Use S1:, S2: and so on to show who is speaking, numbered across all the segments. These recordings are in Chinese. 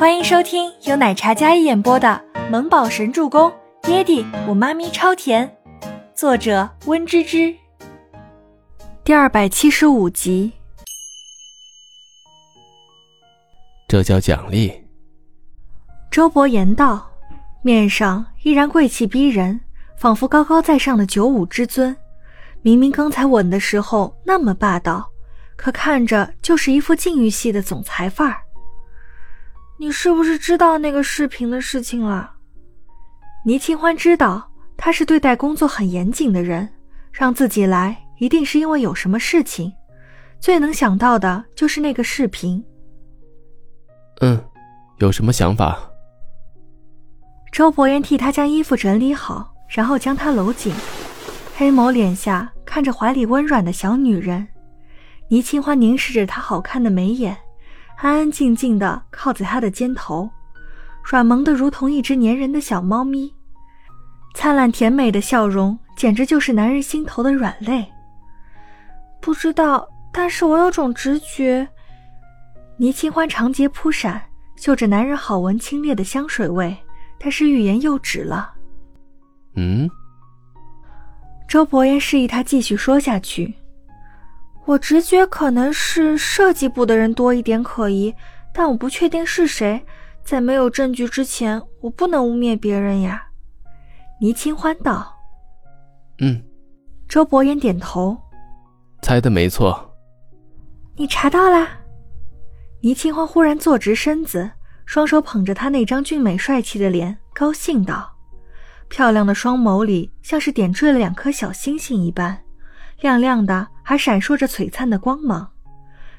S1: 欢迎收听由奶茶嘉一演播的《萌宝神助攻》，爹地我妈咪超甜，作者温芝芝。第二百七十五集。
S2: 这叫奖励。
S1: 周伯言道，面上依然贵气逼人，仿佛高高在上的九五之尊。明明刚才吻的时候那么霸道，可看着就是一副禁欲系的总裁范儿。你是不是知道那个视频的事情了？倪清欢知道他是对待工作很严谨的人，让自己来一定是因为有什么事情。最能想到的就是那个视频。
S2: 嗯，有什么想法？
S1: 周伯言替他将衣服整理好，然后将她搂紧，黑眸脸下看着怀里温软的小女人，倪清欢凝视着她好看的眉眼。安安静静的靠在他的肩头，软萌的如同一只粘人的小猫咪，灿烂甜美的笑容简直就是男人心头的软肋。不知道，但是我有种直觉。倪清欢长睫扑闪，嗅着男人好闻清冽的香水味，但是欲言又止了。
S2: 嗯。
S1: 周伯言示意他继续说下去。我直觉可能是设计部的人多一点可疑，但我不确定是谁。在没有证据之前，我不能污蔑别人呀。倪清欢道。
S2: 嗯。
S1: 周伯言点头。
S2: 猜的没错。
S1: 你查到啦？倪清欢忽然坐直身子，双手捧着他那张俊美帅气的脸，高兴道：“漂亮的双眸里像是点缀了两颗小星星一般。”亮亮的，还闪烁着璀璨的光芒。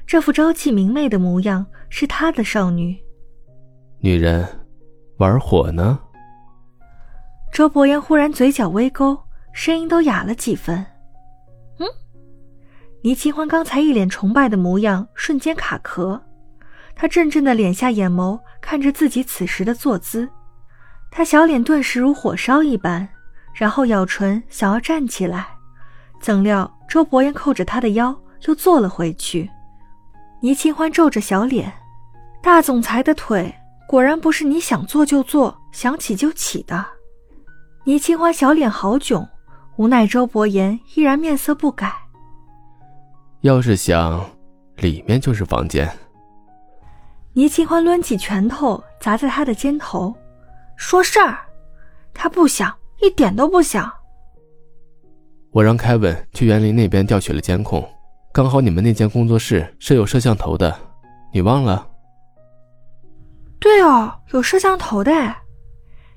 S1: 这副朝气明媚的模样，是他的少女。
S2: 女人，玩火呢？
S1: 周伯言忽然嘴角微勾，声音都哑了几分。嗯？倪清欢刚才一脸崇拜的模样，瞬间卡壳。他怔怔的敛下眼眸，看着自己此时的坐姿，他小脸顿时如火烧一般，然后咬唇，想要站起来。怎料周伯言扣着他的腰，又坐了回去。倪清欢皱着小脸，大总裁的腿果然不是你想坐就坐、想起就起的。倪清欢小脸好囧，无奈周伯言依然面色不改。
S2: 要是想，里面就是房间。
S1: 倪清欢抡起拳头砸在他的肩头，说事儿。他不想，一点都不想。
S2: 我让凯文去园林那边调取了监控，刚好你们那间工作室是有摄像头的，你忘了？
S1: 对哦，有摄像头的。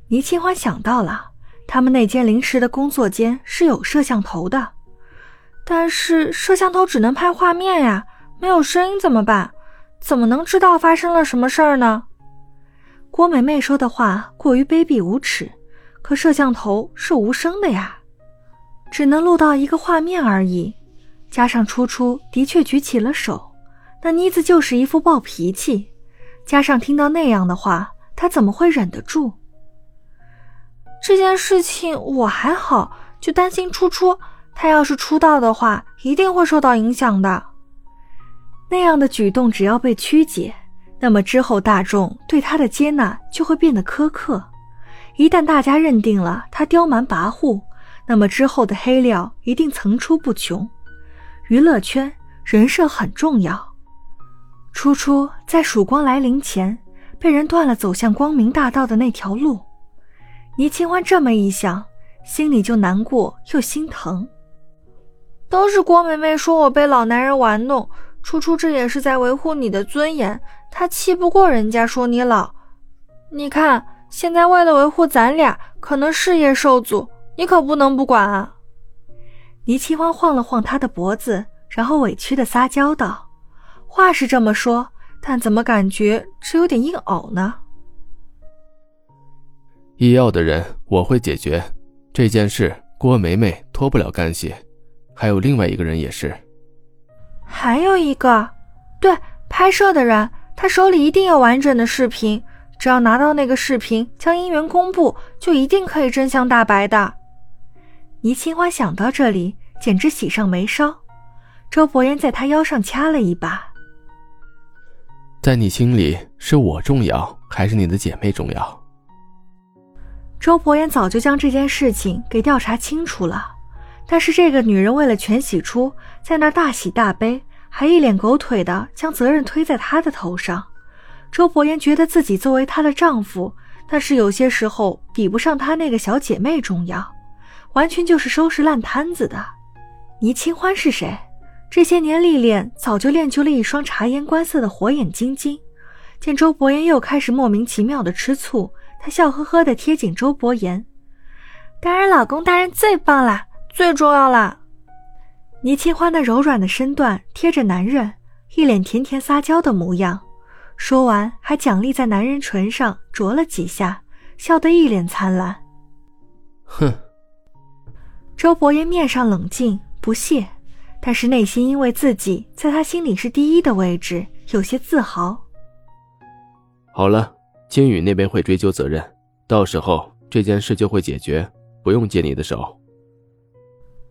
S1: 倪清欢想到了，他们那间临时的工作间是有摄像头的，但是摄像头只能拍画面呀，没有声音怎么办？怎么能知道发生了什么事儿呢？郭美美说的话过于卑鄙无耻，可摄像头是无声的呀。只能录到一个画面而已，加上初初的确举起了手，那妮子就是一副暴脾气，加上听到那样的话，她怎么会忍得住？这件事情我还好，就担心初初，他要是出道的话，一定会受到影响的。那样的举动只要被曲解，那么之后大众对他的接纳就会变得苛刻。一旦大家认定了他刁蛮跋扈，那么之后的黑料一定层出不穷，娱乐圈人设很重要。初初在曙光来临前，被人断了走向光明大道的那条路。倪清欢这么一想，心里就难过又心疼。都是郭梅梅说我被老男人玩弄，初初这也是在维护你的尊严，她气不过人家说你老。你看现在为了维护咱俩，可能事业受阻。你可不能不管啊！倪七欢晃了晃他的脖子，然后委屈的撒娇道：“话是这么说，但怎么感觉这有点硬拗呢？”
S2: 医药的人我会解决这件事，郭梅梅脱不了干系，还有另外一个人也是。
S1: 还有一个，对，拍摄的人，他手里一定有完整的视频，只要拿到那个视频，将音源公布，就一定可以真相大白的。倪清欢想到这里，简直喜上眉梢。周伯言在他腰上掐了一把。
S2: 在你心里是我重要，还是你的姐妹重要？
S1: 周伯言早就将这件事情给调查清楚了，但是这个女人为了全喜初，在那大喜大悲，还一脸狗腿的将责任推在他的头上。周伯言觉得自己作为她的丈夫，但是有些时候比不上她那个小姐妹重要，完全就是收拾烂摊子的。倪清欢是谁？这些年历练，早就练就了一双察言观色的火眼金睛。见周伯言又开始莫名其妙的吃醋，他笑呵呵的贴紧周伯言：“当然，老公大人最棒啦，最重要啦。”倪清欢那柔软的身段贴着男人，一脸甜甜撒娇的模样。说完，还奖励在男人唇上啄了几下，笑得一脸灿烂。
S2: 哼。
S1: 周伯言面上冷静不屑。但是内心因为自己在他心里是第一的位置，有些自豪。
S2: 好了，金宇那边会追究责任，到时候这件事就会解决，不用借你的手。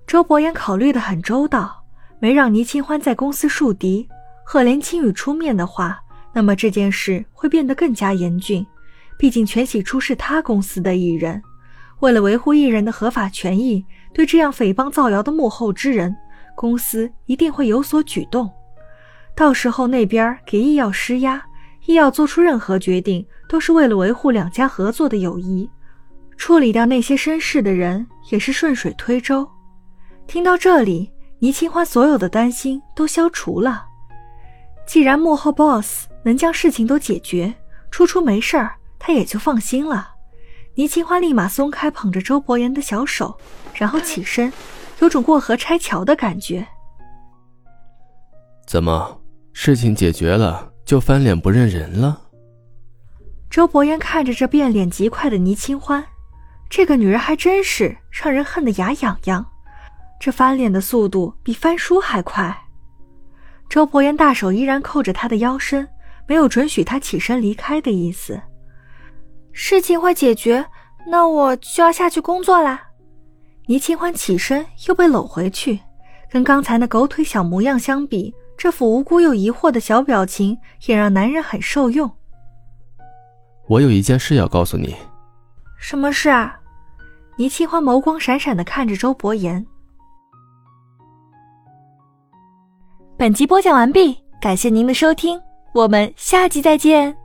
S1: 周伯言考虑的很周到，没让倪清欢在公司树敌。赫连青雨出面的话，那么这件事会变得更加严峻。毕竟全喜初是他公司的艺人，为了维护艺人的合法权益，对这样诽谤造谣的幕后之人。公司一定会有所举动，到时候那边给医药施压，医药做出任何决定都是为了维护两家合作的友谊，处理掉那些生事的人也是顺水推舟。听到这里，倪清欢所有的担心都消除了。既然幕后 boss 能将事情都解决，初初没事儿，他也就放心了。倪清欢立马松开捧着周伯言的小手，然后起身。有种过河拆桥的感觉。
S2: 怎么，事情解决了就翻脸不认人了？
S1: 周伯言看着这变脸极快的倪清欢，这个女人还真是让人恨得牙痒痒。这翻脸的速度比翻书还快。周伯言大手依然扣着她的腰身，没有准许她起身离开的意思。事情会解决，那我就要下去工作啦。倪清欢起身，又被搂回去。跟刚才那狗腿小模样相比，这副无辜又疑惑的小表情也让男人很受用。
S2: 我有一件事要告诉你。
S1: 什么事啊？倪清欢眸光闪闪的看着周伯言。本集播讲完毕，感谢您的收听，我们下集再见。